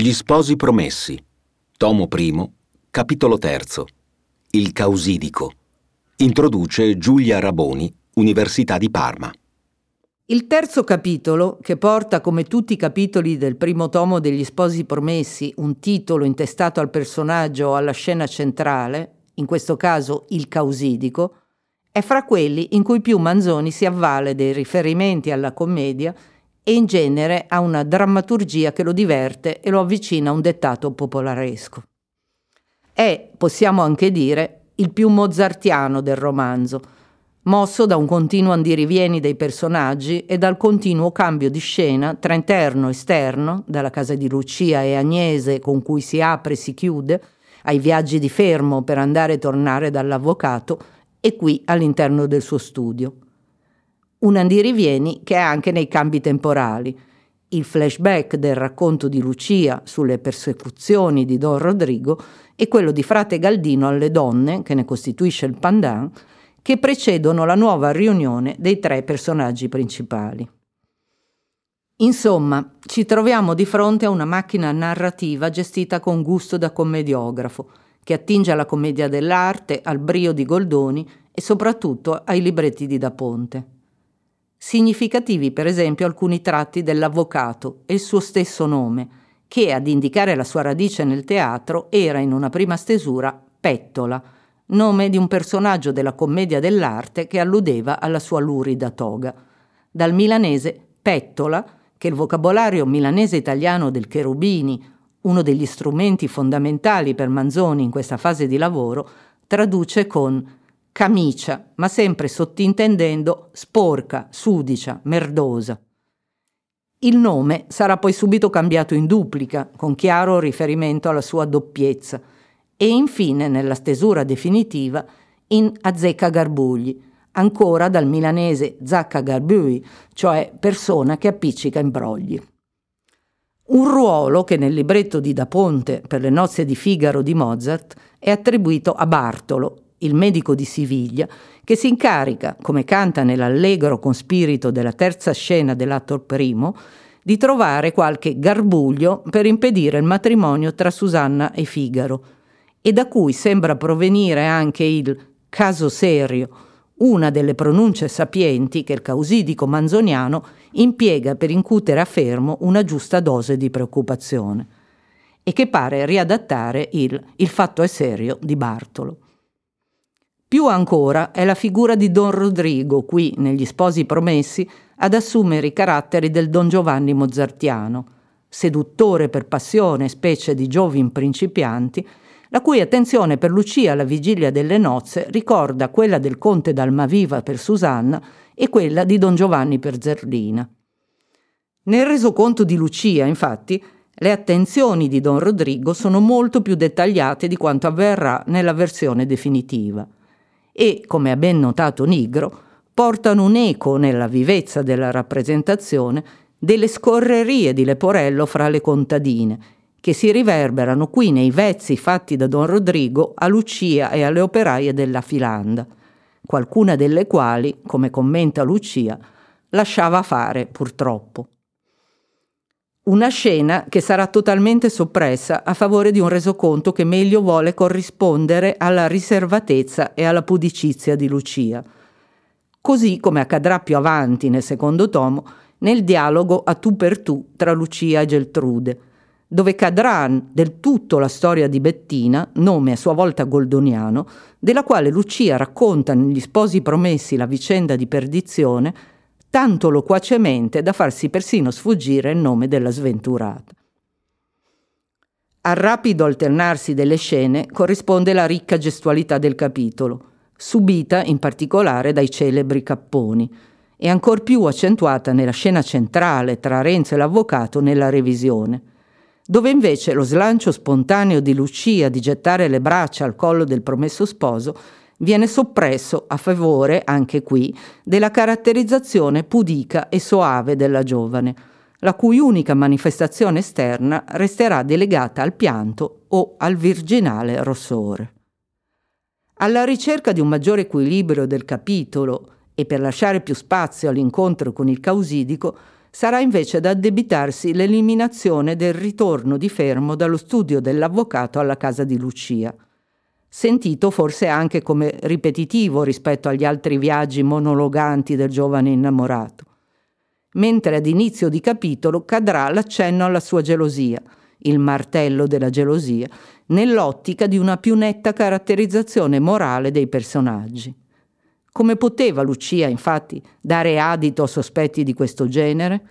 Gli sposi promessi. Tomo I, capitolo terzo. Il causidico. Introduce Giulia Raboni, Università di Parma. Il terzo capitolo, che porta come tutti i capitoli del primo tomo degli Sposi Promessi un titolo intestato al personaggio o alla scena centrale, in questo caso il causidico, è fra quelli in cui più Manzoni si avvale dei riferimenti alla commedia e in genere ha una drammaturgia che lo diverte e lo avvicina a un dettato popolaresco. È, possiamo anche dire, il più mozartiano del romanzo, mosso da un continuo andirivieni dei personaggi e dal continuo cambio di scena tra interno e esterno, dalla casa di Lucia e Agnese con cui si apre e si chiude, ai viaggi di fermo per andare e tornare dall'avvocato e qui all'interno del suo studio. Un andirivieni che è anche nei cambi temporali. Il flashback del racconto di Lucia sulle persecuzioni di Don Rodrigo e quello di frate Galdino alle donne, che ne costituisce il pandan, che precedono la nuova riunione dei tre personaggi principali. Insomma, ci troviamo di fronte a una macchina narrativa gestita con gusto da commediografo, che attinge alla commedia dell'arte, al brio di Goldoni e soprattutto ai libretti di Da Ponte. Significativi per esempio alcuni tratti dell'avvocato e il suo stesso nome, che ad indicare la sua radice nel teatro era in una prima stesura Pettola, nome di un personaggio della commedia dell'arte che alludeva alla sua lurida toga. Dal milanese pettola, che il vocabolario milanese-italiano del Cherubini, uno degli strumenti fondamentali per Manzoni in questa fase di lavoro, traduce con camicia, ma sempre sottintendendo sporca, sudicia, merdosa. Il nome sarà poi subito cambiato in duplica, con chiaro riferimento alla sua doppiezza, e infine nella stesura definitiva in Azzecca Garbugli, ancora dal milanese Zacca Garbui, cioè persona che appiccica imbrogli. Un ruolo che nel libretto di Da Ponte per le nozze di Figaro di Mozart è attribuito a Bartolo, il medico di Siviglia, che si incarica, come canta nell'allegro con spirito della terza scena dell'atto primo, di trovare qualche garbuglio per impedire il matrimonio tra Susanna e Figaro, e da cui sembra provenire anche il caso serio, una delle pronunce sapienti che il causidico manzoniano impiega per incutere a Fermo una giusta dose di preoccupazione, e che pare riadattare il Il fatto è serio di Bartolo. Più ancora è la figura di Don Rodrigo, qui negli Sposi Promessi, ad assumere i caratteri del Don Giovanni mozartiano, seduttore per passione, specie di giovin principianti, la cui attenzione per Lucia alla vigilia delle nozze ricorda quella del conte d'Almaviva per Susanna e quella di Don Giovanni per Zerlina. Nel resoconto di Lucia, infatti, le attenzioni di Don Rodrigo sono molto più dettagliate di quanto avverrà nella versione definitiva e, come ha ben notato Nigro, portano un eco nella vivezza della rappresentazione delle scorrerie di Leporello fra le contadine che si riverberano qui nei vezzi fatti da Don Rodrigo a Lucia e alle operaie della Filanda, qualcuna delle quali, come commenta Lucia, lasciava fare purtroppo. Una scena che sarà totalmente soppressa a favore di un resoconto che meglio vuole corrispondere alla riservatezza e alla pudicizia di Lucia. Così come accadrà più avanti nel secondo tomo, nel dialogo a tu per tu tra Lucia e Geltrude, dove cadrà del tutto la storia di Bettina, nome a sua volta goldoniano, della quale Lucia racconta negli Sposi Promessi la vicenda di perdizione, tanto loquacemente da farsi persino sfuggire il nome della sventurata. Al rapido alternarsi delle scene corrisponde la ricca gestualità del capitolo, subita in particolare dai celebri capponi, e ancor più accentuata nella scena centrale tra Renzo e l'avvocato nella revisione dove invece lo slancio spontaneo di Lucia di gettare le braccia al collo del promesso sposo viene soppresso a favore, anche qui, della caratterizzazione pudica e soave della giovane, la cui unica manifestazione esterna resterà delegata al pianto o al virginale rossore. Alla ricerca di un maggiore equilibrio del capitolo e per lasciare più spazio all'incontro con il causidico, sarà invece da addebitarsi l'eliminazione del ritorno di Fermo dallo studio dell'avvocato alla casa di Lucia, sentito forse anche come ripetitivo rispetto agli altri viaggi monologanti del giovane innamorato. Mentre ad inizio di capitolo cadrà l'accenno alla sua gelosia, il martello della gelosia, nell'ottica di una più netta caratterizzazione morale dei personaggi. Come poteva Lucia, infatti, dare adito a sospetti di questo genere?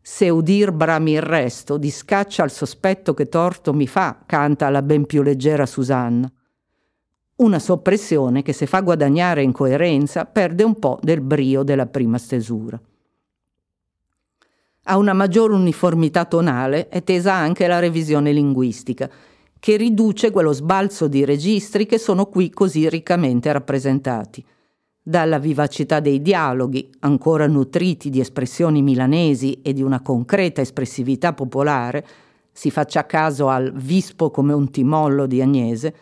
Se udir brami il resto, discaccia al sospetto che torto mi fa, canta la ben più leggera Susanna. Una soppressione che se fa guadagnare in coerenza perde un po' del brio della prima stesura. A una maggior uniformità tonale è tesa anche la revisione linguistica, che riduce quello sbalzo di registri che sono qui così riccamente rappresentati dalla vivacità dei dialoghi, ancora nutriti di espressioni milanesi e di una concreta espressività popolare, si faccia caso al vispo come un timollo di Agnese,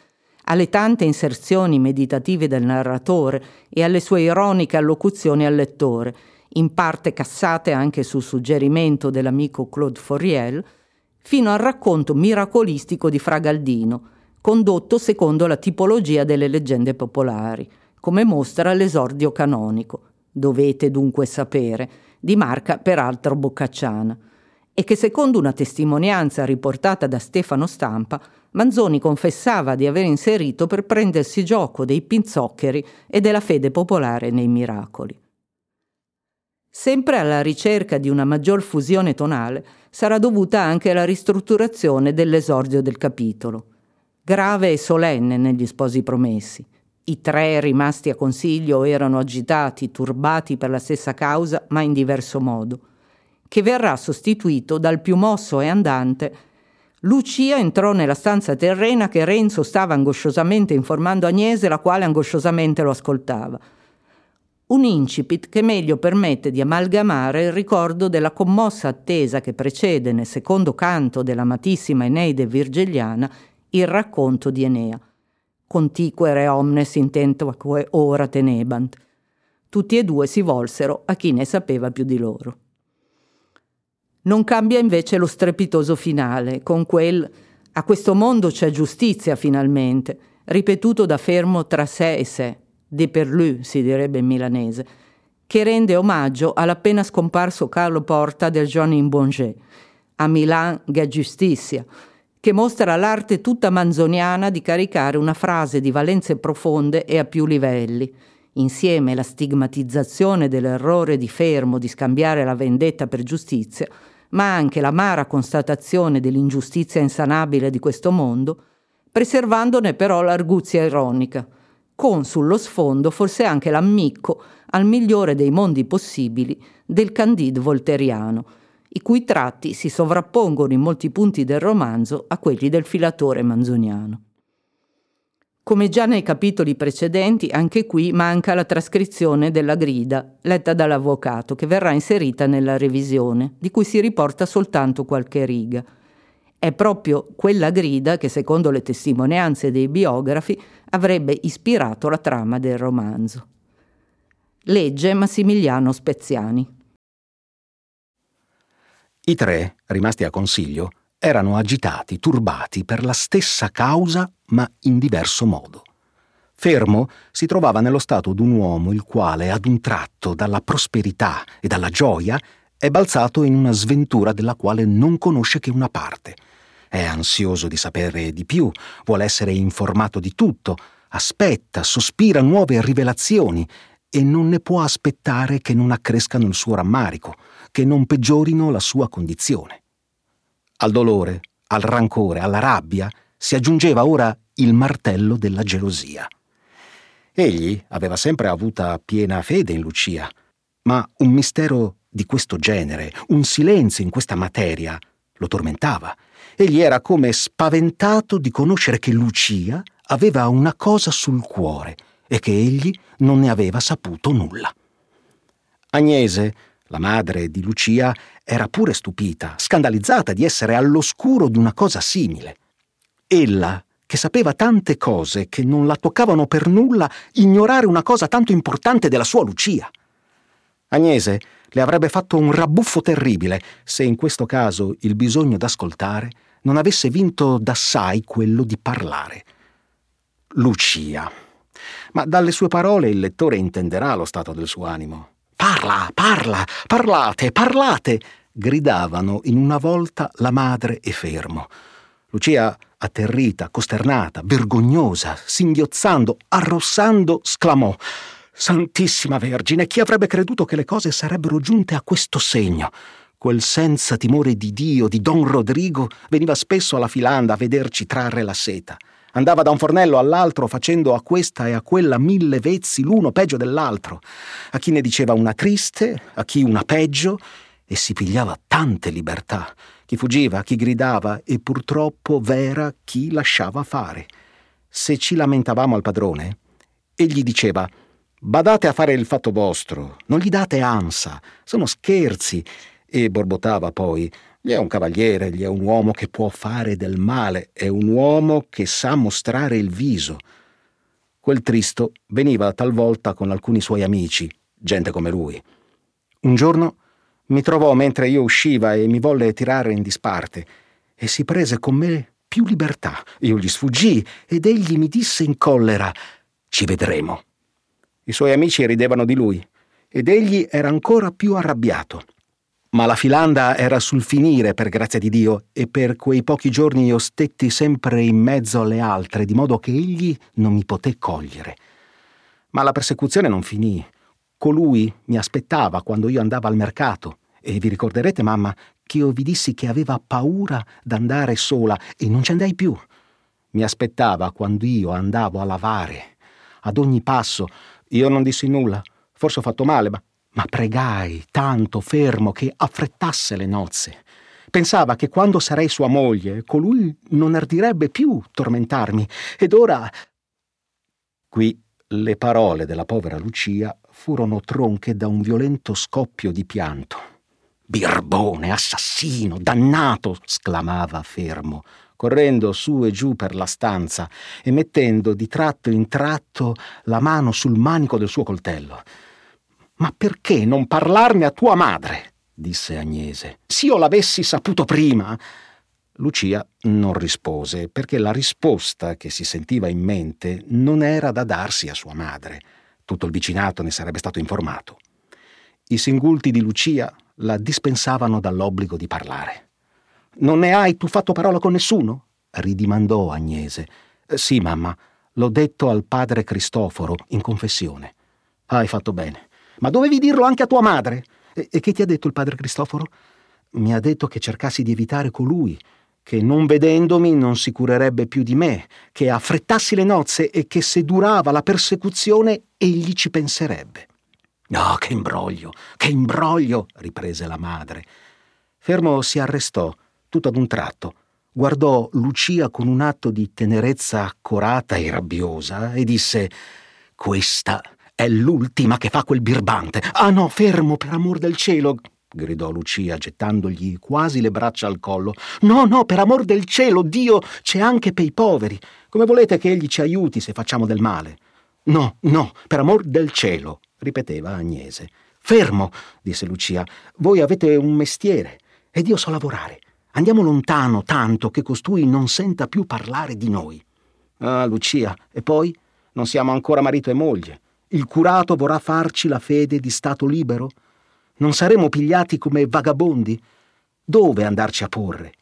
alle tante inserzioni meditative del narratore e alle sue ironiche allocuzioni al lettore, in parte cassate anche su suggerimento dell'amico Claude Fauriel, fino al racconto miracolistico di Fra Galdino, condotto secondo la tipologia delle leggende popolari come mostra l'esordio canonico, dovete dunque sapere, di marca peraltro boccacciana, e che secondo una testimonianza riportata da Stefano Stampa, Manzoni confessava di aver inserito per prendersi gioco dei pinzoccheri e della fede popolare nei miracoli. Sempre alla ricerca di una maggior fusione tonale sarà dovuta anche la ristrutturazione dell'esordio del capitolo, grave e solenne negli sposi promessi, i tre rimasti a consiglio erano agitati, turbati per la stessa causa, ma in diverso modo, che verrà sostituito dal più mosso e andante. Lucia entrò nella stanza terrena che Renzo stava angosciosamente informando Agnese, la quale angosciosamente lo ascoltava. Un incipit che meglio permette di amalgamare il ricordo della commossa attesa che precede nel secondo canto dell'amatissima Eneide virgiliana il racconto di Enea contiquere omnes intentaque ora tenebant. Tutti e due si volsero a chi ne sapeva più di loro. Non cambia invece lo strepitoso finale, con quel a questo mondo c'è giustizia finalmente, ripetuto da fermo tra sé e sé, de per lui si direbbe in milanese, che rende omaggio all'appena scomparso Carlo Porta del Johnny Bonger, a Milan ga giustizia, che mostra l'arte tutta manzoniana di caricare una frase di valenze profonde e a più livelli. Insieme la stigmatizzazione dell'errore di Fermo di scambiare la vendetta per giustizia, ma anche l'amara constatazione dell'ingiustizia insanabile di questo mondo, preservandone però l'arguzia ironica, con sullo sfondo forse anche l'ammicco al migliore dei mondi possibili del Candide volteriano, i cui tratti si sovrappongono in molti punti del romanzo a quelli del filatore manzoniano. Come già nei capitoli precedenti, anche qui manca la trascrizione della grida, letta dall'avvocato, che verrà inserita nella revisione, di cui si riporta soltanto qualche riga. È proprio quella grida che, secondo le testimonianze dei biografi, avrebbe ispirato la trama del romanzo. Legge Massimiliano Speziani. I tre, rimasti a consiglio, erano agitati, turbati per la stessa causa, ma in diverso modo. Fermo si trovava nello stato d'un uomo il quale, ad un tratto, dalla prosperità e dalla gioia, è balzato in una sventura della quale non conosce che una parte. È ansioso di sapere di più, vuole essere informato di tutto, aspetta, sospira nuove rivelazioni e non ne può aspettare che non accrescano il suo rammarico, che non peggiorino la sua condizione. Al dolore, al rancore, alla rabbia si aggiungeva ora il martello della gelosia. Egli aveva sempre avuta piena fede in Lucia, ma un mistero di questo genere, un silenzio in questa materia, lo tormentava. Egli era come spaventato di conoscere che Lucia aveva una cosa sul cuore e che egli non ne aveva saputo nulla. Agnese, la madre di Lucia, era pure stupita, scandalizzata di essere all'oscuro di una cosa simile. Ella, che sapeva tante cose che non la toccavano per nulla, ignorare una cosa tanto importante della sua Lucia. Agnese le avrebbe fatto un rabbuffo terribile se in questo caso il bisogno d'ascoltare non avesse vinto d'assai quello di parlare. Lucia. Ma dalle sue parole il lettore intenderà lo stato del suo animo. Parla, parla, parlate, parlate! gridavano in una volta la madre e Fermo. Lucia, atterrita, costernata, vergognosa, singhiozzando, arrossando, sclamò Santissima Vergine, chi avrebbe creduto che le cose sarebbero giunte a questo segno? Quel senza timore di Dio di Don Rodrigo veniva spesso alla filanda a vederci trarre la seta. Andava da un fornello all'altro facendo a questa e a quella mille vezzi l'uno peggio dell'altro. A chi ne diceva una triste, a chi una peggio, e si pigliava tante libertà. Chi fuggiva, chi gridava e purtroppo vera chi lasciava fare. Se ci lamentavamo al padrone, egli diceva Badate a fare il fatto vostro, non gli date ansa, sono scherzi. E borbottava poi gli è un cavaliere, gli è un uomo che può fare del male, è un uomo che sa mostrare il viso. Quel tristo veniva talvolta con alcuni suoi amici, gente come lui. Un giorno mi trovò mentre io usciva e mi volle tirare in disparte e si prese con me più libertà. Io gli sfuggii ed egli mi disse in collera Ci vedremo. I suoi amici ridevano di lui ed egli era ancora più arrabbiato. Ma la filanda era sul finire, per grazia di Dio, e per quei pochi giorni io stetti sempre in mezzo alle altre, di modo che egli non mi poté cogliere. Ma la persecuzione non finì. Colui mi aspettava quando io andavo al mercato, e vi ricorderete, mamma, che io vi dissi che aveva paura d'andare sola e non ci andai più. Mi aspettava quando io andavo a lavare. Ad ogni passo io non dissi nulla, forse ho fatto male, ma, ma pregai tanto fermo che affrettasse le nozze. Pensava che quando sarei sua moglie, colui non ardirebbe più tormentarmi. Ed ora. Qui le parole della povera Lucia furono tronche da un violento scoppio di pianto. Birbone, assassino, dannato! sclamava fermo correndo su e giù per la stanza e mettendo di tratto in tratto la mano sul manico del suo coltello. Ma perché non parlarne a tua madre? disse Agnese. Se io l'avessi saputo prima. Lucia non rispose, perché la risposta che si sentiva in mente non era da darsi a sua madre. Tutto il vicinato ne sarebbe stato informato. I singulti di Lucia la dispensavano dall'obbligo di parlare. Non ne hai tu fatto parola con nessuno? ridimandò Agnese. Sì, mamma, l'ho detto al padre Cristoforo in confessione. Hai fatto bene. Ma dovevi dirlo anche a tua madre. E, e che ti ha detto il padre Cristoforo? Mi ha detto che cercassi di evitare colui, che non vedendomi non si curerebbe più di me, che affrettassi le nozze e che se durava la persecuzione egli ci penserebbe. No, oh, che imbroglio, che imbroglio, riprese la madre. Fermo si arrestò tutto ad un tratto, guardò Lucia con un atto di tenerezza accorata e rabbiosa e disse Questa è l'ultima che fa quel birbante. Ah no, fermo, per amor del cielo, gridò Lucia, gettandogli quasi le braccia al collo. No, no, per amor del cielo, Dio c'è anche per i poveri. Come volete che egli ci aiuti se facciamo del male? No, no, per amor del cielo, ripeteva Agnese. Fermo, disse Lucia, voi avete un mestiere ed io so lavorare. Andiamo lontano tanto che costui non senta più parlare di noi. Ah, Lucia, e poi? Non siamo ancora marito e moglie. Il curato vorrà farci la fede di stato libero? Non saremo pigliati come vagabondi? Dove andarci a porre?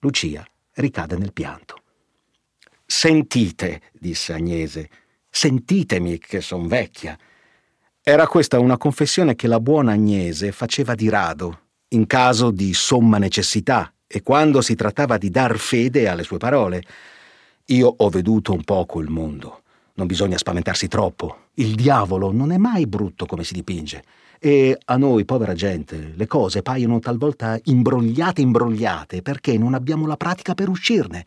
Lucia ricade nel pianto. Sentite, disse Agnese, sentitemi che son vecchia. Era questa una confessione che la buona Agnese faceva di rado in caso di somma necessità e quando si trattava di dar fede alle sue parole. Io ho veduto un poco il mondo. Non bisogna spaventarsi troppo. Il diavolo non è mai brutto come si dipinge. E a noi, povera gente, le cose paiono talvolta imbrogliate imbrogliate perché non abbiamo la pratica per uscirne.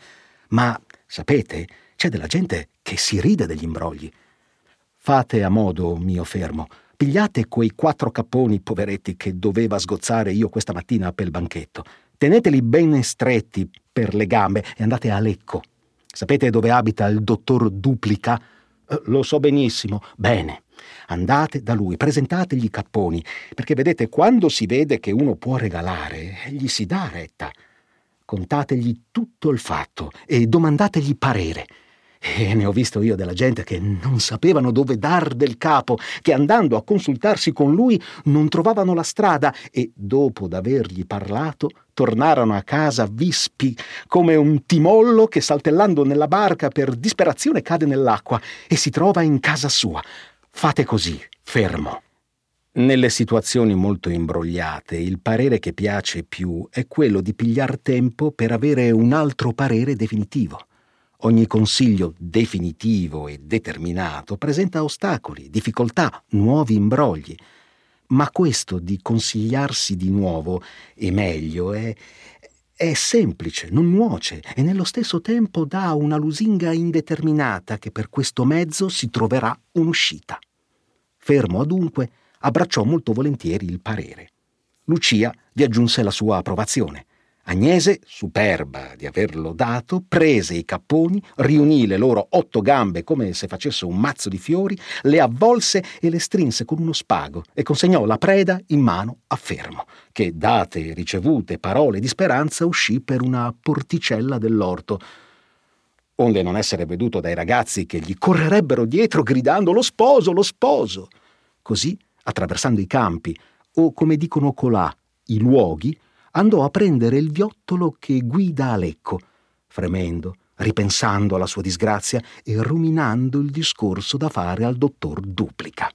Ma, sapete, c'è della gente che si ride degli imbrogli. Fate a modo, mio fermo, Pigliate quei quattro capponi, poveretti, che doveva sgozzare io questa mattina per il banchetto. Teneteli ben stretti per le gambe e andate a Lecco. Sapete dove abita il dottor Duplica? Lo so benissimo. Bene. Andate da lui, presentategli i capponi, perché vedete, quando si vede che uno può regalare, gli si dà retta. Contategli tutto il fatto e domandategli parere. E ne ho visto io della gente che non sapevano dove dar del capo, che andando a consultarsi con lui non trovavano la strada e, dopo d'avergli parlato, tornarono a casa vispi come un timollo che saltellando nella barca per disperazione cade nell'acqua e si trova in casa sua. Fate così, fermo. Nelle situazioni molto imbrogliate, il parere che piace più è quello di pigliar tempo per avere un altro parere definitivo. Ogni consiglio definitivo e determinato presenta ostacoli, difficoltà, nuovi imbrogli. Ma questo di consigliarsi di nuovo e meglio è, è semplice, non nuoce e nello stesso tempo dà una lusinga indeterminata che per questo mezzo si troverà un'uscita. Fermo adunque, abbracciò molto volentieri il parere. Lucia vi aggiunse la sua approvazione. Agnese, superba di averlo dato, prese i capponi, riunì le loro otto gambe come se facesse un mazzo di fiori, le avvolse e le strinse con uno spago e consegnò la preda in mano a Fermo, che, date ricevute parole di speranza, uscì per una porticella dell'orto, onde non essere veduto dai ragazzi che gli correrebbero dietro gridando lo sposo, lo sposo. Così, attraversando i campi, o come dicono colà, i luoghi, andò a prendere il viottolo che guida a Lecco, fremendo, ripensando alla sua disgrazia e ruminando il discorso da fare al dottor Duplica.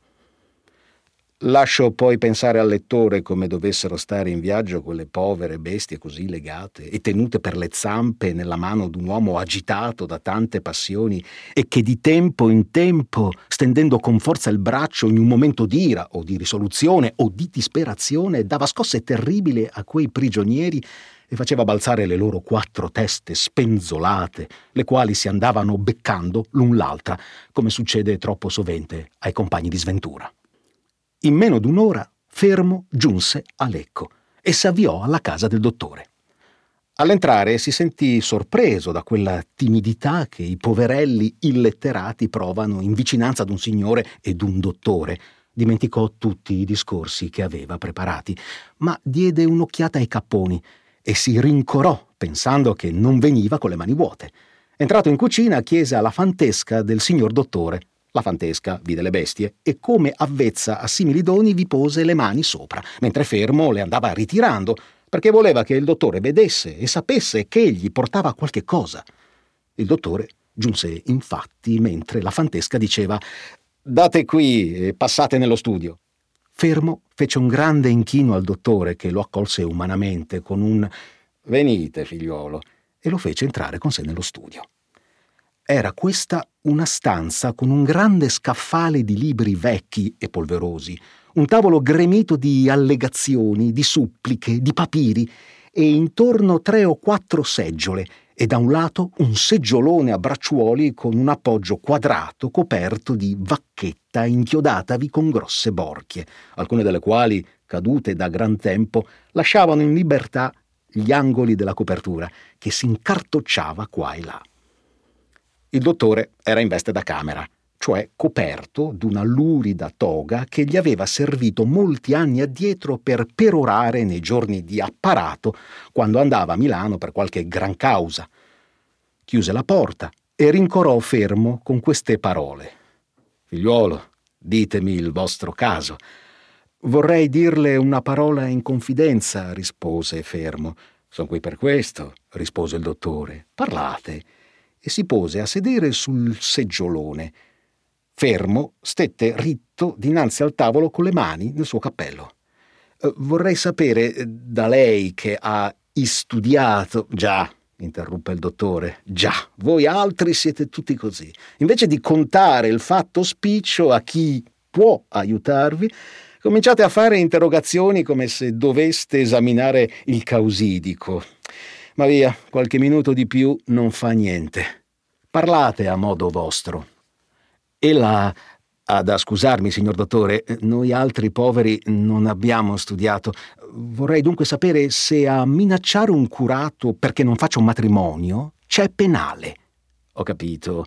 Lascio poi pensare al lettore come dovessero stare in viaggio quelle povere bestie così legate e tenute per le zampe nella mano d'un uomo agitato da tante passioni e che di tempo in tempo, stendendo con forza il braccio in un momento d'ira o di risoluzione o di disperazione, dava scosse terribili a quei prigionieri e faceva balzare le loro quattro teste spenzolate, le quali si andavano beccando l'un l'altra, come succede troppo sovente ai compagni di sventura. In meno d'un'ora Fermo giunse a Lecco e s'avviò alla casa del dottore. All'entrare si sentì sorpreso da quella timidità che i poverelli illetterati provano in vicinanza d'un signore e d'un dottore. Dimenticò tutti i discorsi che aveva preparati, ma diede un'occhiata ai capponi e si rincorò pensando che non veniva con le mani vuote. Entrato in cucina chiese alla fantesca del signor dottore la fantesca vide le bestie e come avvezza a simili doni vi pose le mani sopra, mentre fermo le andava ritirando, perché voleva che il dottore vedesse e sapesse che egli portava qualche cosa. Il dottore giunse infatti mentre la fantesca diceva Date qui e passate nello studio. Fermo fece un grande inchino al dottore che lo accolse umanamente con un Venite, figliuolo, e lo fece entrare con sé nello studio. Era questa una stanza con un grande scaffale di libri vecchi e polverosi, un tavolo gremito di allegazioni, di suppliche, di papiri e intorno tre o quattro seggiole e da un lato un seggiolone a bracciuoli con un appoggio quadrato coperto di vacchetta inchiodatavi con grosse borchie, alcune delle quali, cadute da gran tempo, lasciavano in libertà gli angoli della copertura, che si incartocciava qua e là. Il dottore era in veste da camera, cioè coperto d'una lurida toga che gli aveva servito molti anni addietro per perorare nei giorni di apparato quando andava a Milano per qualche gran causa. Chiuse la porta e rincorò fermo con queste parole. Figliuolo, ditemi il vostro caso. Vorrei dirle una parola in confidenza, rispose fermo. Sono qui per questo, rispose il dottore. Parlate e si pose a sedere sul seggiolone. Fermo, stette ritto dinanzi al tavolo con le mani nel suo cappello. Eh, vorrei sapere eh, da lei che ha istudiato. Già, interruppe il dottore. Già, voi altri siete tutti così. Invece di contare il fatto spiccio a chi può aiutarvi, cominciate a fare interrogazioni come se doveste esaminare il causidico. Ma via, qualche minuto di più non fa niente. Parlate a modo vostro. Ella ha da scusarmi, signor dottore, noi altri poveri non abbiamo studiato. Vorrei dunque sapere se a minacciare un curato perché non faccia un matrimonio c'è penale. Ho capito.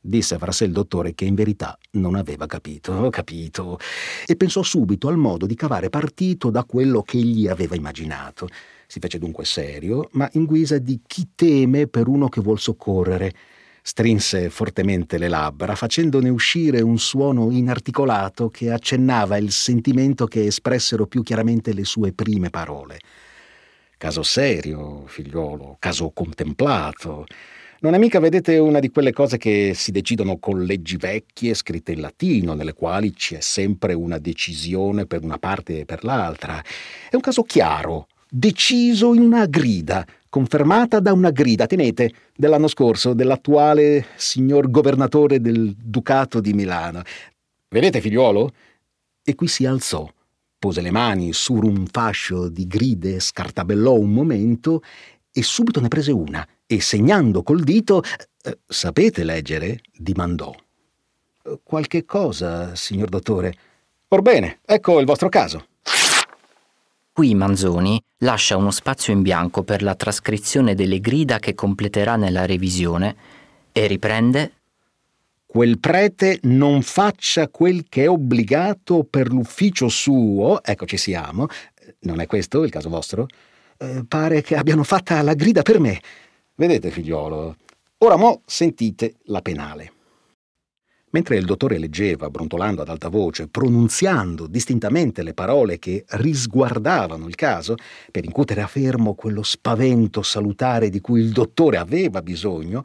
disse fra sé il dottore che in verità non aveva capito. Ho capito. E pensò subito al modo di cavare partito da quello che egli aveva immaginato. Si fece dunque serio, ma in guisa di chi teme per uno che vuol soccorrere. Strinse fortemente le labbra, facendone uscire un suono inarticolato che accennava il sentimento che espressero più chiaramente le sue prime parole. Caso serio, figliuolo, caso contemplato. Non è mica, vedete, una di quelle cose che si decidono con leggi vecchie scritte in latino, nelle quali c'è sempre una decisione per una parte e per l'altra. È un caso chiaro, deciso in una grida, confermata da una grida, tenete, dell'anno scorso, dell'attuale signor governatore del Ducato di Milano. Vedete, figliuolo? E qui si alzò, pose le mani su un fascio di gride, scartabellò un momento e subito ne prese una e segnando col dito eh, Sapete leggere? dimandò. Qualche cosa, signor dottore. Orbene, ecco il vostro caso. Qui Manzoni lascia uno spazio in bianco per la trascrizione delle grida che completerà nella revisione e riprende Quel prete non faccia quel che è obbligato per l'ufficio suo, ecco ci siamo, non è questo il caso vostro? Eh, pare che abbiano fatta la grida per me. Vedete, figliolo, ora mo sentite la penale. Mentre il dottore leggeva, brontolando ad alta voce, pronunziando distintamente le parole che risguardavano il caso, per incutere a Fermo quello spavento salutare di cui il dottore aveva bisogno,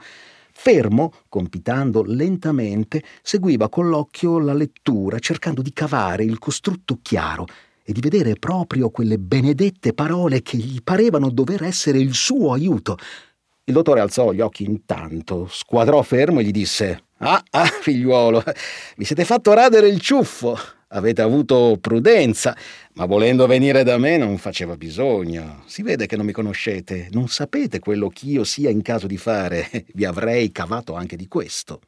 Fermo, compitando lentamente, seguiva con l'occhio la lettura, cercando di cavare il costrutto chiaro e di vedere proprio quelle benedette parole che gli parevano dover essere il suo aiuto. Il dottore alzò gli occhi intanto, squadrò fermo e gli disse Ah, ah, figliuolo, vi siete fatto radere il ciuffo. Avete avuto prudenza, ma volendo venire da me non faceva bisogno. Si vede che non mi conoscete, non sapete quello ch'io sia in caso di fare. Vi avrei cavato anche di questo.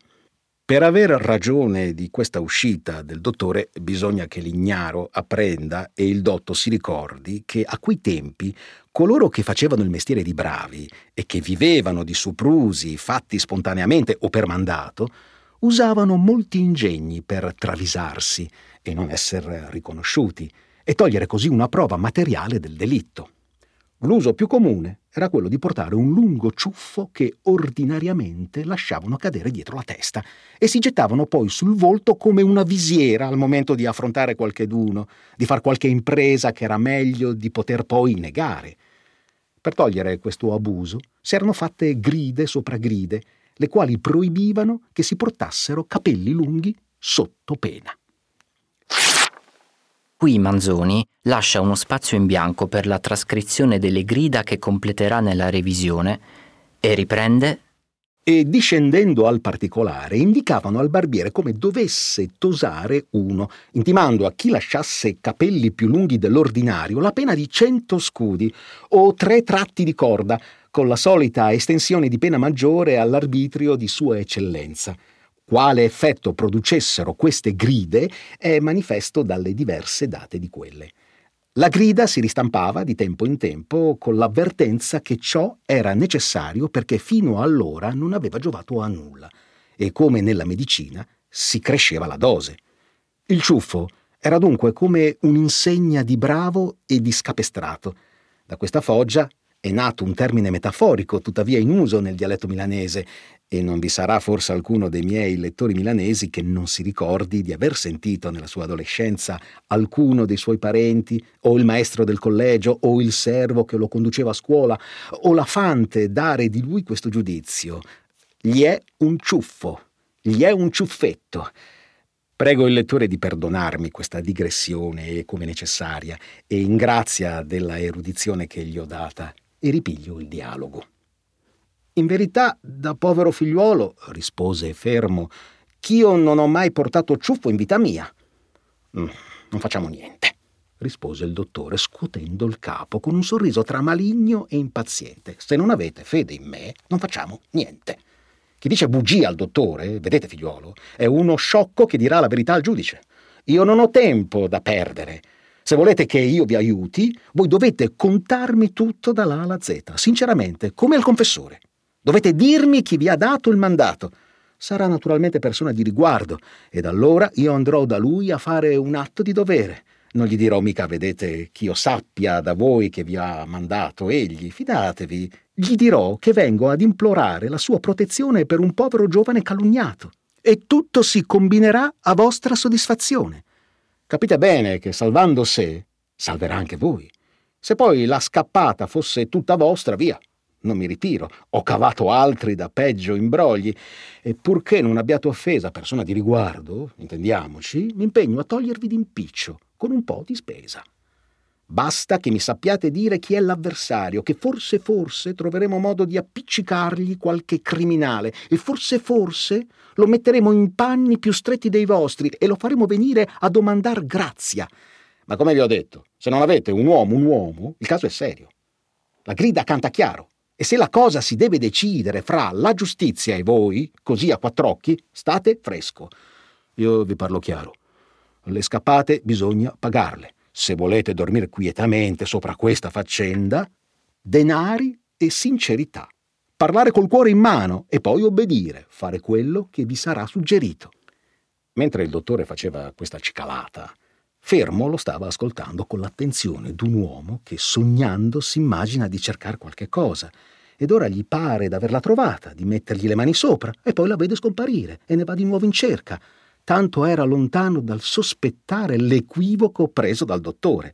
Per aver ragione di questa uscita del dottore bisogna che l'ignaro apprenda e il dotto si ricordi che a quei tempi coloro che facevano il mestiere di bravi e che vivevano di soprusi fatti spontaneamente o per mandato, usavano molti ingegni per travisarsi e non essere riconosciuti e togliere così una prova materiale del delitto. L'uso più comune era quello di portare un lungo ciuffo che ordinariamente lasciavano cadere dietro la testa e si gettavano poi sul volto come una visiera al momento di affrontare qualcheduno, di far qualche impresa che era meglio di poter poi negare. Per togliere questo abuso si erano fatte gride sopra gride, le quali proibivano che si portassero capelli lunghi sotto pena. Qui Manzoni lascia uno spazio in bianco per la trascrizione delle grida che completerà nella revisione e riprende e discendendo al particolare indicavano al barbiere come dovesse tosare uno, intimando a chi lasciasse capelli più lunghi dell'ordinario la pena di cento scudi o tre tratti di corda, con la solita estensione di pena maggiore all'arbitrio di Sua Eccellenza. Quale effetto producessero queste gride è manifesto dalle diverse date di quelle. La grida si ristampava di tempo in tempo con l'avvertenza che ciò era necessario perché fino allora non aveva giovato a nulla e come nella medicina si cresceva la dose. Il ciuffo era dunque come un'insegna di bravo e di scapestrato. Da questa foggia è nato un termine metaforico, tuttavia in uso nel dialetto milanese, e non vi sarà forse alcuno dei miei lettori milanesi che non si ricordi di aver sentito nella sua adolescenza alcuno dei suoi parenti, o il maestro del collegio, o il servo che lo conduceva a scuola, o la fante dare di lui questo giudizio. Gli è un ciuffo, gli è un ciuffetto. Prego il lettore di perdonarmi questa digressione come necessaria e in grazia della erudizione che gli ho data e ripiglio il dialogo. In verità, da povero figliuolo, rispose fermo, ch'io non ho mai portato ciuffo in vita mia. Mm, non facciamo niente, rispose il dottore, scuotendo il capo con un sorriso tra maligno e impaziente. Se non avete fede in me, non facciamo niente. Chi dice bugia al dottore, vedete figliuolo, è uno sciocco che dirà la verità al giudice. Io non ho tempo da perdere. Se volete che io vi aiuti, voi dovete contarmi tutto dall'A alla Z, sinceramente, come al confessore. Dovete dirmi chi vi ha dato il mandato. Sarà naturalmente persona di riguardo, ed allora io andrò da lui a fare un atto di dovere. Non gli dirò mica, vedete, che io sappia da voi che vi ha mandato egli, fidatevi. Gli dirò che vengo ad implorare la sua protezione per un povero giovane calunniato. E tutto si combinerà a vostra soddisfazione. Capite bene che salvando sé, salverà anche voi. Se poi la scappata fosse tutta vostra, via, non mi ritiro, ho cavato altri da peggio imbrogli, e purché non abbiate offesa persona di riguardo, intendiamoci, mi impegno a togliervi d'impiccio con un po' di spesa. Basta che mi sappiate dire chi è l'avversario, che forse forse troveremo modo di appiccicargli qualche criminale e forse forse lo metteremo in panni più stretti dei vostri e lo faremo venire a domandar grazia. Ma come vi ho detto, se non avete un uomo, un uomo, il caso è serio. La grida canta chiaro. E se la cosa si deve decidere fra la giustizia e voi, così a quattro occhi, state fresco. Io vi parlo chiaro. Le scappate bisogna pagarle. Se volete dormire quietamente sopra questa faccenda, denari e sincerità. Parlare col cuore in mano e poi obbedire, fare quello che vi sarà suggerito. Mentre il dottore faceva questa cicalata, fermo lo stava ascoltando con l'attenzione d'un uomo che sognando si immagina di cercare qualche cosa ed ora gli pare d'averla trovata, di mettergli le mani sopra e poi la vede scomparire e ne va di nuovo in cerca tanto era lontano dal sospettare l'equivoco preso dal dottore.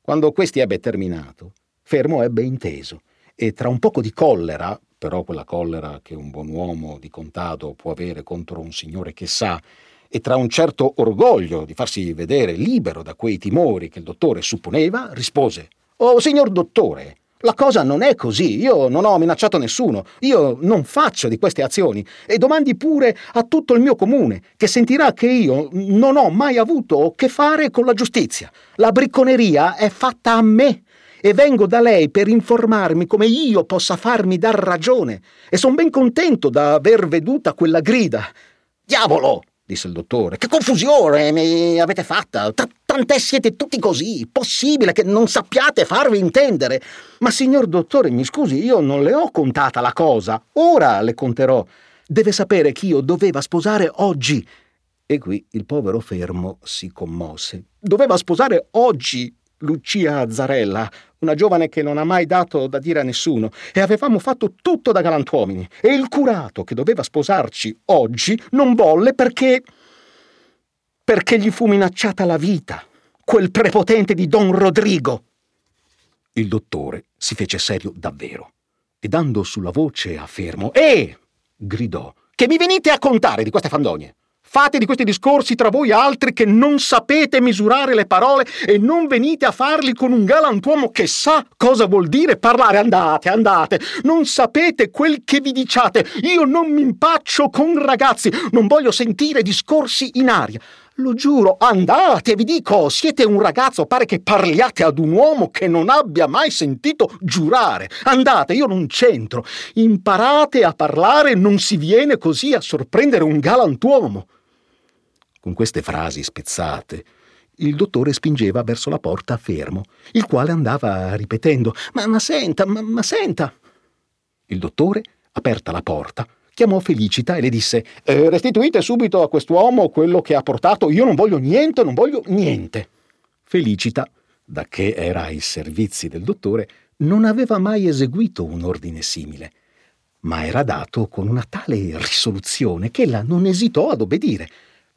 Quando questi ebbe terminato, Fermo ebbe inteso e tra un poco di collera, però quella collera che un buon uomo di contado può avere contro un signore che sa, e tra un certo orgoglio di farsi vedere libero da quei timori che il dottore supponeva, rispose Oh, signor dottore, la cosa non è così, io non ho minacciato nessuno, io non faccio di queste azioni e domandi pure a tutto il mio comune, che sentirà che io non ho mai avuto che fare con la giustizia. La bricconeria è fatta a me e vengo da lei per informarmi come io possa farmi dar ragione e sono ben contento d'aver veduta quella grida. Diavolo! Disse il dottore. Che confusione mi avete fatta! Tant'è siete tutti così! Possibile che non sappiate farvi intendere! Ma signor dottore, mi scusi, io non le ho contata la cosa. Ora le conterò. Deve sapere che io doveva sposare oggi. E qui il povero fermo si commosse. Doveva sposare oggi Lucia Azzarella, una giovane che non ha mai dato da dire a nessuno, e avevamo fatto tutto da galantuomini. E il curato che doveva sposarci oggi non volle perché. perché gli fu minacciata la vita. Quel prepotente di Don Rodrigo. Il dottore si fece serio davvero e dando sulla voce a Fermo, Eh! gridò, che mi venite a contare di queste fandonie? Fate di questi discorsi tra voi altri che non sapete misurare le parole e non venite a farli con un galantuomo che sa cosa vuol dire parlare. Andate, andate. Non sapete quel che vi diciate. Io non mi impaccio con ragazzi. Non voglio sentire discorsi in aria. Lo giuro, andate, vi dico, siete un ragazzo, pare che parliate ad un uomo che non abbia mai sentito giurare. Andate, io non c'entro. Imparate a parlare, non si viene così a sorprendere un galantuomo. Con queste frasi spezzate, il dottore spingeva verso la porta fermo, il quale andava ripetendo Ma, ma senta, ma, ma senta. Il dottore, aperta la porta, chiamò Felicita e le disse eh, Restituite subito a quest'uomo quello che ha portato, io non voglio niente, non voglio niente. Felicita, da che era ai servizi del dottore, non aveva mai eseguito un ordine simile, ma era dato con una tale risoluzione che ella non esitò ad obbedire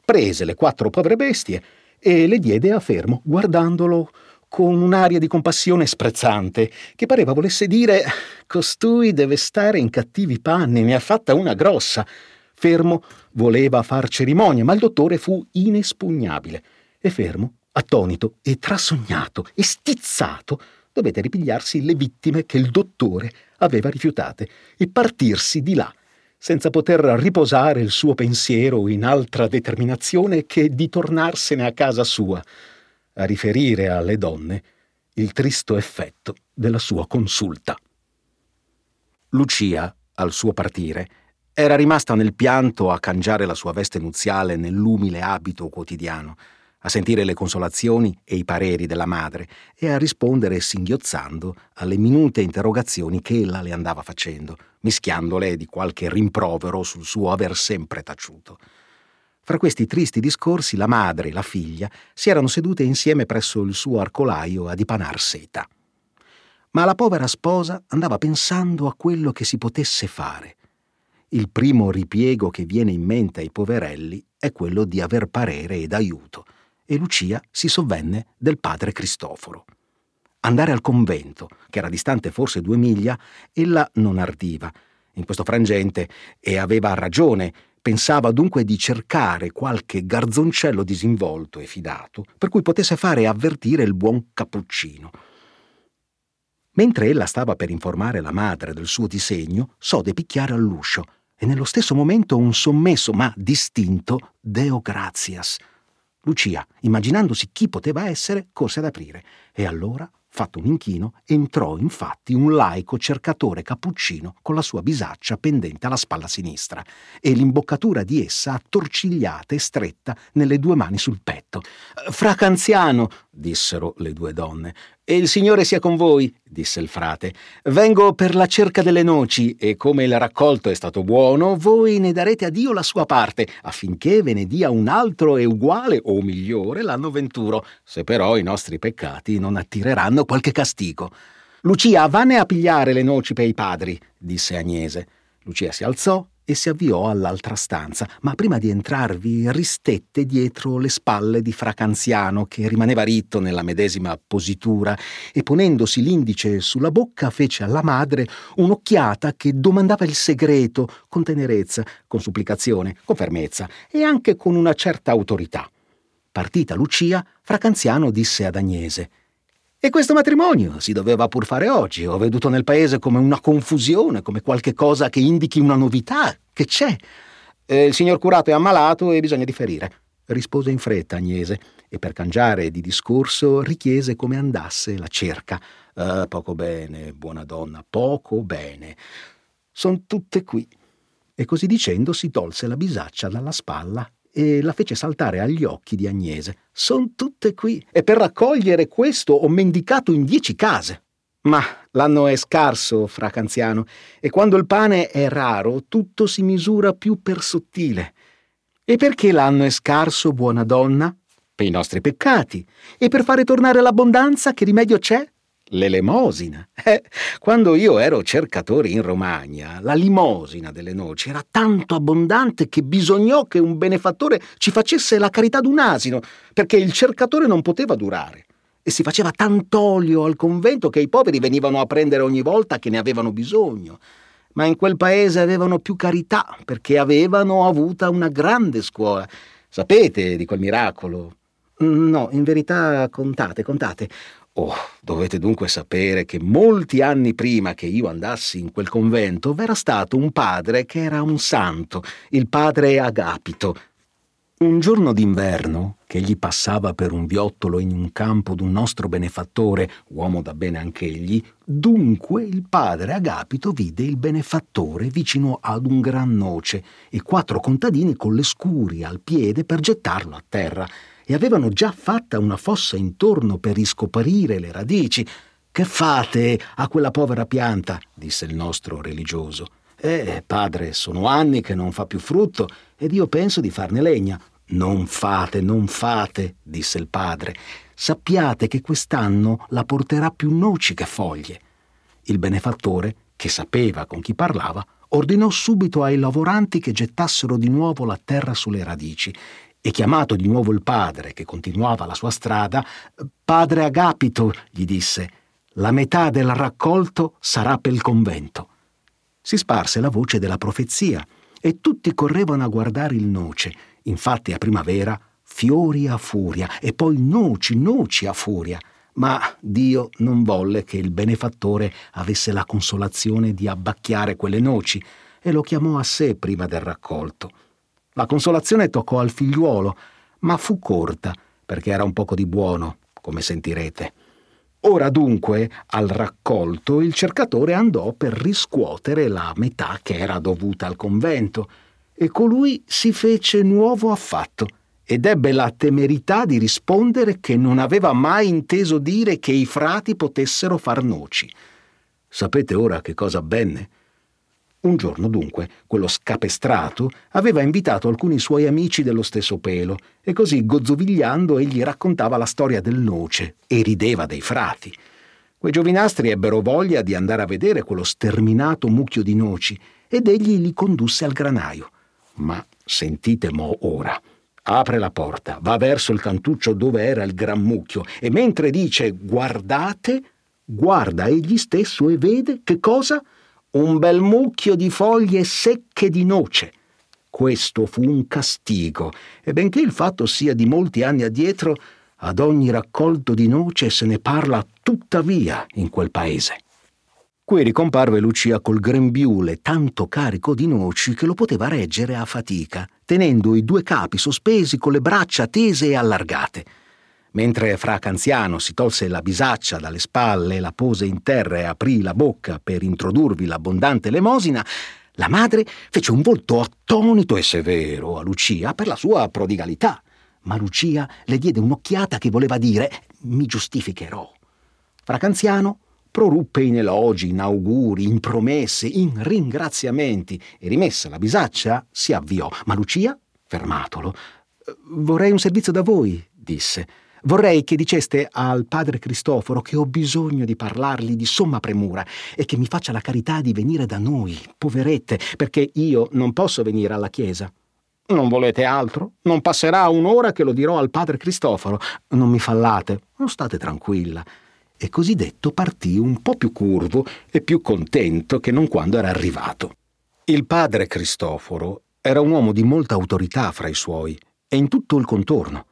prese le quattro povere bestie e le diede a fermo, guardandolo con un'aria di compassione sprezzante, che pareva volesse dire costui deve stare in cattivi panni, ne ha fatta una grossa. Fermo voleva far cerimonia, ma il dottore fu inespugnabile. E fermo, attonito e trasognato e stizzato, dovette ripigliarsi le vittime che il dottore aveva rifiutate e partirsi di là senza poter riposare il suo pensiero in altra determinazione che di tornarsene a casa sua, a riferire alle donne il tristo effetto della sua consulta. Lucia, al suo partire, era rimasta nel pianto a cangiare la sua veste nuziale nell'umile abito quotidiano. A sentire le consolazioni e i pareri della madre e a rispondere singhiozzando alle minute interrogazioni che ella le andava facendo, mischiandole di qualche rimprovero sul suo aver sempre taciuto. Fra questi tristi discorsi la madre e la figlia si erano sedute insieme presso il suo arcolaio a dipanar seta. Ma la povera sposa andava pensando a quello che si potesse fare. Il primo ripiego che viene in mente ai poverelli è quello di aver parere ed aiuto – e Lucia si sovvenne del padre Cristoforo. Andare al convento, che era distante forse due miglia, ella non ardiva in questo frangente e aveva ragione. Pensava dunque di cercare qualche garzoncello disinvolto e fidato per cui potesse fare avvertire il buon cappuccino. Mentre ella stava per informare la madre del suo disegno, sode picchiare all'uscio e nello stesso momento un sommesso ma distinto Deo gratias Lucia, immaginandosi chi poteva essere, corse ad aprire e allora, fatto un inchino, entrò infatti un laico cercatore cappuccino con la sua bisaccia pendente alla spalla sinistra e l'imboccatura di essa attorcigliata e stretta nelle due mani sul petto. Fracanziano, dissero le due donne, e il Signore sia con voi, disse il frate. Vengo per la cerca delle noci, e come il raccolto è stato buono, voi ne darete a Dio la sua parte, affinché ve ne dia un altro e uguale o migliore l'anno venturo, se però i nostri peccati non attireranno qualche castigo. Lucia, vanne a pigliare le noci per i padri, disse Agnese. Lucia si alzò e si avviò all'altra stanza, ma prima di entrarvi ristette dietro le spalle di Fracanziano, che rimaneva ritto nella medesima positura, e ponendosi l'indice sulla bocca fece alla madre un'occhiata che domandava il segreto con tenerezza, con supplicazione, con fermezza e anche con una certa autorità. Partita Lucia, Fracanziano disse ad Agnese e questo matrimonio si doveva pur fare oggi. Ho veduto nel paese come una confusione, come qualche cosa che indichi una novità. Che c'è? Eh, il signor curato è ammalato e bisogna differire. Rispose in fretta Agnese e per cangiare di discorso richiese come andasse la cerca. Uh, poco bene, buona donna, poco bene. Son tutte qui. E così dicendo si tolse la bisaccia dalla spalla e la fece saltare agli occhi di Agnese. Son tutte qui e per raccogliere questo ho mendicato in dieci case. Ma l'anno è scarso, fra Canziano, e quando il pane è raro tutto si misura più per sottile. E perché l'anno è scarso, buona donna? Per i nostri peccati. E per fare tornare l'abbondanza, che rimedio c'è? L'elemosina. Eh, quando io ero cercatore in Romagna, la limosina delle noci era tanto abbondante che bisognò che un benefattore ci facesse la carità d'un asino, perché il cercatore non poteva durare. E si faceva tant'olio al convento che i poveri venivano a prendere ogni volta che ne avevano bisogno. Ma in quel paese avevano più carità, perché avevano avuta una grande scuola. Sapete di quel miracolo? No, in verità contate, contate. Oh, dovete dunque sapere che molti anni prima che io andassi in quel convento v'era stato un padre che era un santo, il padre Agapito. Un giorno d'inverno, che egli passava per un viottolo in un campo d'un nostro benefattore, uomo da bene anch'egli, dunque il padre Agapito vide il benefattore vicino ad un gran noce e quattro contadini con le scurie al piede per gettarlo a terra e avevano già fatta una fossa intorno per riscoprire le radici. Che fate a quella povera pianta? disse il nostro religioso. Eh, padre, sono anni che non fa più frutto ed io penso di farne legna. Non fate, non fate, disse il padre. Sappiate che quest'anno la porterà più noci che foglie. Il benefattore, che sapeva con chi parlava, ordinò subito ai lavoranti che gettassero di nuovo la terra sulle radici e chiamato di nuovo il padre, che continuava la sua strada, Padre Agapito, gli disse, la metà del raccolto sarà per il convento. Si sparse la voce della profezia e tutti correvano a guardare il noce. Infatti a primavera fiori a furia e poi noci, noci a furia. Ma Dio non volle che il benefattore avesse la consolazione di abbacchiare quelle noci e lo chiamò a sé prima del raccolto. La consolazione toccò al figliuolo, ma fu corta, perché era un poco di buono, come sentirete. Ora dunque, al raccolto, il cercatore andò per riscuotere la metà che era dovuta al convento, e colui si fece nuovo affatto, ed ebbe la temerità di rispondere che non aveva mai inteso dire che i frati potessero far noci. Sapete ora che cosa avvenne? Un giorno, dunque, quello scapestrato aveva invitato alcuni suoi amici dello stesso pelo e così, gozzovigliando, egli raccontava la storia del noce e rideva dei frati. Quei giovinastri ebbero voglia di andare a vedere quello sterminato mucchio di noci ed egli li condusse al granaio. Ma sentite mo ora. Apre la porta, va verso il cantuccio dove era il gran mucchio e mentre dice guardate, guarda egli stesso e vede che cosa? Un bel mucchio di foglie secche di noce. Questo fu un castigo, e benché il fatto sia di molti anni addietro, ad ogni raccolto di noce se ne parla tuttavia in quel paese. Qui ricomparve Lucia col grembiule tanto carico di noci che lo poteva reggere a fatica, tenendo i due capi sospesi con le braccia tese e allargate. Mentre Fra Canziano si tolse la bisaccia dalle spalle, la pose in terra e aprì la bocca per introdurvi l'abbondante elemosina, la madre fece un volto attonito e severo a Lucia per la sua prodigalità. Ma Lucia le diede un'occhiata che voleva dire mi giustificherò. Fra Canziano proruppe in elogi, in auguri, in promesse, in ringraziamenti e rimessa la bisaccia si avviò. Ma Lucia, fermatolo, vorrei un servizio da voi, disse. Vorrei che diceste al padre Cristoforo che ho bisogno di parlargli di somma premura e che mi faccia la carità di venire da noi, poverette, perché io non posso venire alla chiesa. Non volete altro? Non passerà un'ora che lo dirò al padre Cristoforo. Non mi fallate, non state tranquilla e così detto partì un po' più curvo e più contento che non quando era arrivato. Il padre Cristoforo era un uomo di molta autorità fra i suoi e in tutto il contorno,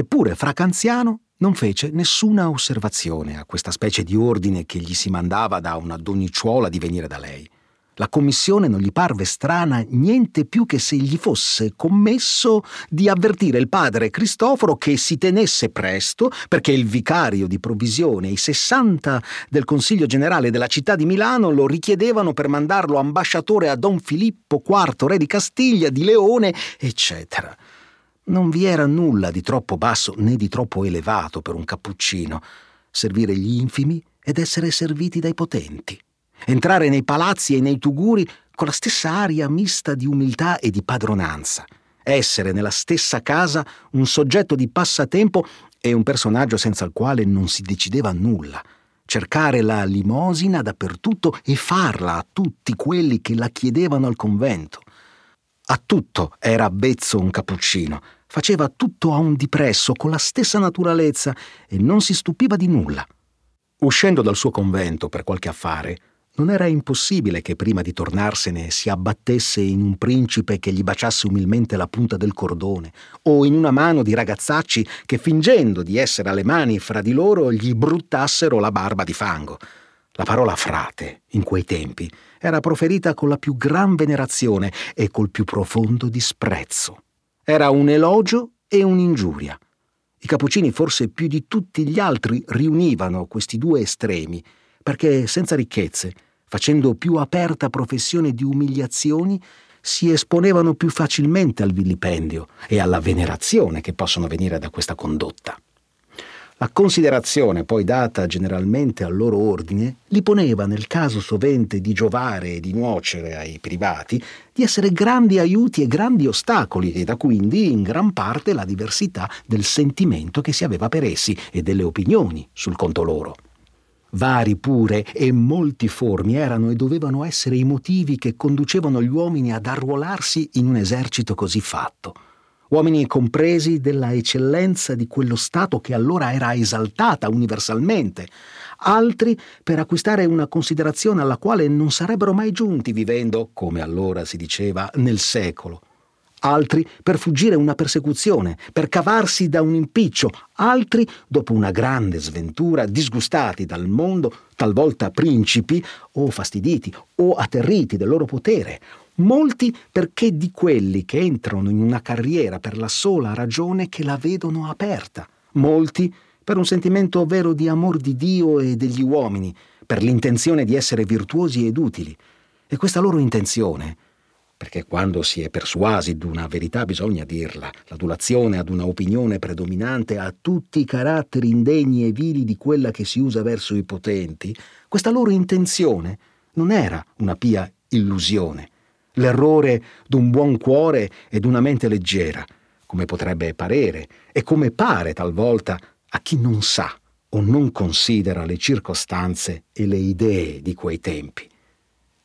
eppure fra Canziano non fece nessuna osservazione a questa specie di ordine che gli si mandava da una donnicciuola di venire da lei. La commissione non gli parve strana niente più che se gli fosse commesso di avvertire il padre Cristoforo che si tenesse presto, perché il vicario di provvisione e i sessanta del Consiglio generale della città di Milano lo richiedevano per mandarlo ambasciatore a Don Filippo IV, re di Castiglia, di Leone, eccetera. Non vi era nulla di troppo basso né di troppo elevato per un cappuccino. Servire gli infimi ed essere serviti dai potenti entrare nei palazzi e nei tuguri con la stessa aria mista di umiltà e di padronanza, essere nella stessa casa un soggetto di passatempo e un personaggio senza il quale non si decideva nulla, cercare la limosina dappertutto e farla a tutti quelli che la chiedevano al convento. A tutto era avvezzo un cappuccino, faceva tutto a un dipresso, con la stessa naturalezza, e non si stupiva di nulla. Uscendo dal suo convento per qualche affare, non era impossibile che prima di tornarsene si abbattesse in un principe che gli baciasse umilmente la punta del cordone, o in una mano di ragazzacci che fingendo di essere alle mani fra di loro gli bruttassero la barba di fango. La parola frate, in quei tempi, era proferita con la più gran venerazione e col più profondo disprezzo. Era un elogio e un'ingiuria. I cappuccini forse più di tutti gli altri riunivano questi due estremi, perché senza ricchezze facendo più aperta professione di umiliazioni, si esponevano più facilmente al vilipendio e alla venerazione che possono venire da questa condotta. La considerazione poi data generalmente al loro ordine li poneva, nel caso sovente di giovare e di nuocere ai privati, di essere grandi aiuti e grandi ostacoli, e da quindi in gran parte la diversità del sentimento che si aveva per essi e delle opinioni sul conto loro. Vari pure e multiformi erano e dovevano essere i motivi che conducevano gli uomini ad arruolarsi in un esercito così fatto. Uomini compresi della eccellenza di quello Stato che allora era esaltata universalmente, altri per acquistare una considerazione alla quale non sarebbero mai giunti vivendo, come allora si diceva, nel secolo. Altri per fuggire una persecuzione, per cavarsi da un impiccio, altri, dopo una grande sventura, disgustati dal mondo, talvolta principi, o fastiditi, o atterriti del loro potere, molti perché di quelli che entrano in una carriera per la sola ragione che la vedono aperta, molti per un sentimento vero di amor di Dio e degli uomini, per l'intenzione di essere virtuosi ed utili. E questa loro intenzione, perché quando si è persuasi d'una verità bisogna dirla. L'adulazione ad una opinione predominante ha tutti i caratteri indegni e vili di quella che si usa verso i potenti. Questa loro intenzione non era una pia illusione, l'errore d'un buon cuore e d'una mente leggera, come potrebbe parere e come pare talvolta a chi non sa o non considera le circostanze e le idee di quei tempi.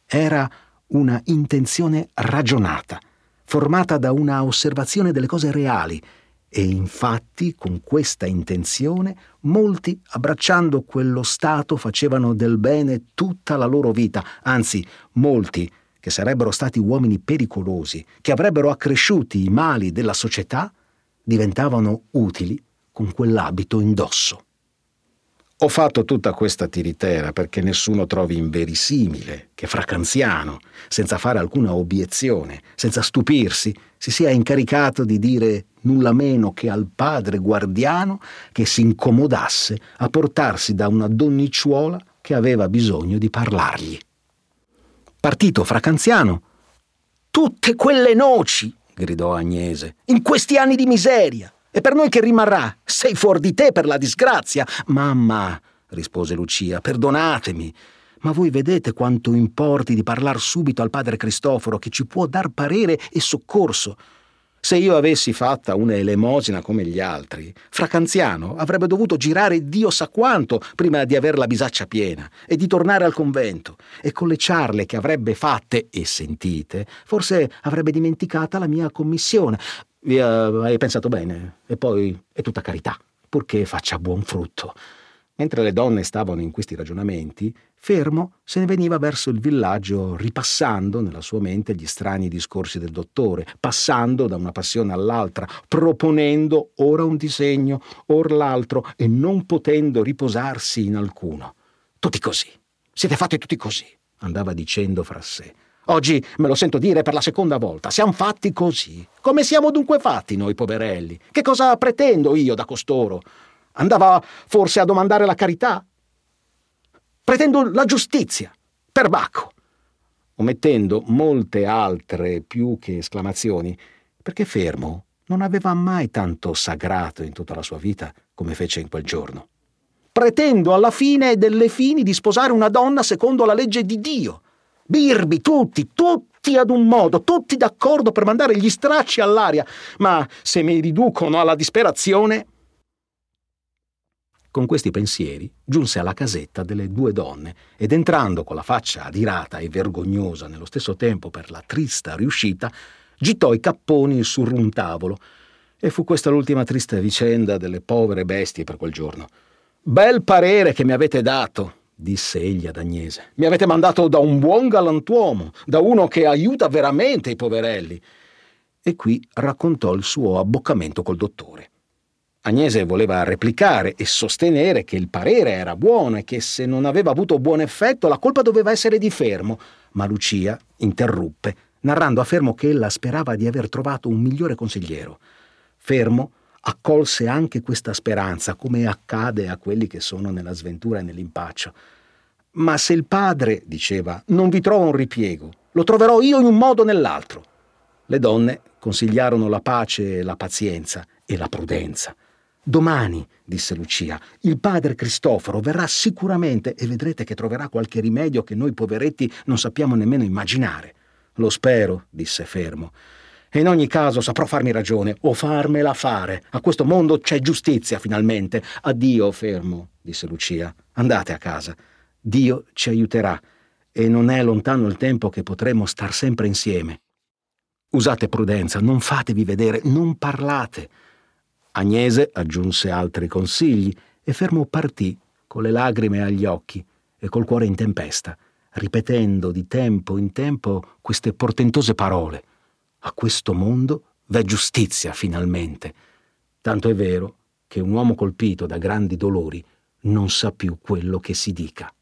Era una intenzione ragionata, formata da una osservazione delle cose reali, e infatti con questa intenzione molti, abbracciando quello stato, facevano del bene tutta la loro vita, anzi molti, che sarebbero stati uomini pericolosi, che avrebbero accresciuti i mali della società, diventavano utili con quell'abito indosso. Ho fatto tutta questa tiritera perché nessuno trovi inverosimile che Fracanziano, senza fare alcuna obiezione, senza stupirsi, si sia incaricato di dire nulla meno che al padre guardiano che si incomodasse a portarsi da una donnicciuola che aveva bisogno di parlargli. Partito Fracanziano, tutte quelle noci, gridò Agnese, in questi anni di miseria, e per noi che rimarrà? Sei fuori di te per la disgrazia. Mamma, rispose Lucia, perdonatemi. Ma voi vedete quanto importi di parlar subito al padre Cristoforo che ci può dar parere e soccorso. Se io avessi fatta una elemosina come gli altri, Fracanziano avrebbe dovuto girare Dio sa quanto prima di aver la bisaccia piena e di tornare al convento. E con le ciarle che avrebbe fatte e sentite, forse avrebbe dimenticata la mia commissione. Via, hai pensato bene. E poi è tutta carità, purché faccia buon frutto. Mentre le donne stavano in questi ragionamenti, fermo se ne veniva verso il villaggio, ripassando nella sua mente gli strani discorsi del dottore, passando da una passione all'altra, proponendo ora un disegno, or l'altro, e non potendo riposarsi in alcuno. Tutti così. Siete fatti tutti così, andava dicendo fra sé. Oggi me lo sento dire per la seconda volta. Siamo fatti così. Come siamo dunque fatti noi poverelli? Che cosa pretendo io da costoro? Andava forse a domandare la carità? Pretendo la giustizia. Per Bacco. Omettendo molte altre più che esclamazioni, perché fermo non aveva mai tanto sagrato in tutta la sua vita come fece in quel giorno. Pretendo alla fine delle fini di sposare una donna secondo la legge di Dio Birbi, tutti, tutti ad un modo, tutti d'accordo per mandare gli stracci all'aria, ma se mi riducono alla disperazione... Con questi pensieri giunse alla casetta delle due donne ed entrando con la faccia adirata e vergognosa nello stesso tempo per la trista riuscita, gittò i capponi sul un tavolo. E fu questa l'ultima triste vicenda delle povere bestie per quel giorno. Bel parere che mi avete dato, disse egli ad Agnese. Mi avete mandato da un buon galantuomo, da uno che aiuta veramente i poverelli. E qui raccontò il suo abboccamento col dottore. Agnese voleva replicare e sostenere che il parere era buono e che se non aveva avuto buon effetto la colpa doveva essere di Fermo, ma Lucia interruppe, narrando a Fermo che ella sperava di aver trovato un migliore consigliero. Fermo accolse anche questa speranza, come accade a quelli che sono nella sventura e nell'impaccio. Ma se il padre, diceva, non vi trova un ripiego, lo troverò io in un modo o nell'altro. Le donne consigliarono la pace e la pazienza e la prudenza. Domani, disse Lucia, il padre Cristoforo verrà sicuramente e vedrete che troverà qualche rimedio che noi poveretti non sappiamo nemmeno immaginare. Lo spero, disse Fermo. E in ogni caso saprò farmi ragione o farmela fare. A questo mondo c'è giustizia finalmente. Addio, fermo, disse Lucia. Andate a casa. Dio ci aiuterà e non è lontano il tempo che potremo star sempre insieme. Usate prudenza, non fatevi vedere, non parlate. Agnese aggiunse altri consigli e Fermo partì con le lagrime agli occhi e col cuore in tempesta, ripetendo di tempo in tempo queste portentose parole. A questo mondo v'è giustizia finalmente. Tanto è vero che un uomo colpito da grandi dolori non sa più quello che si dica.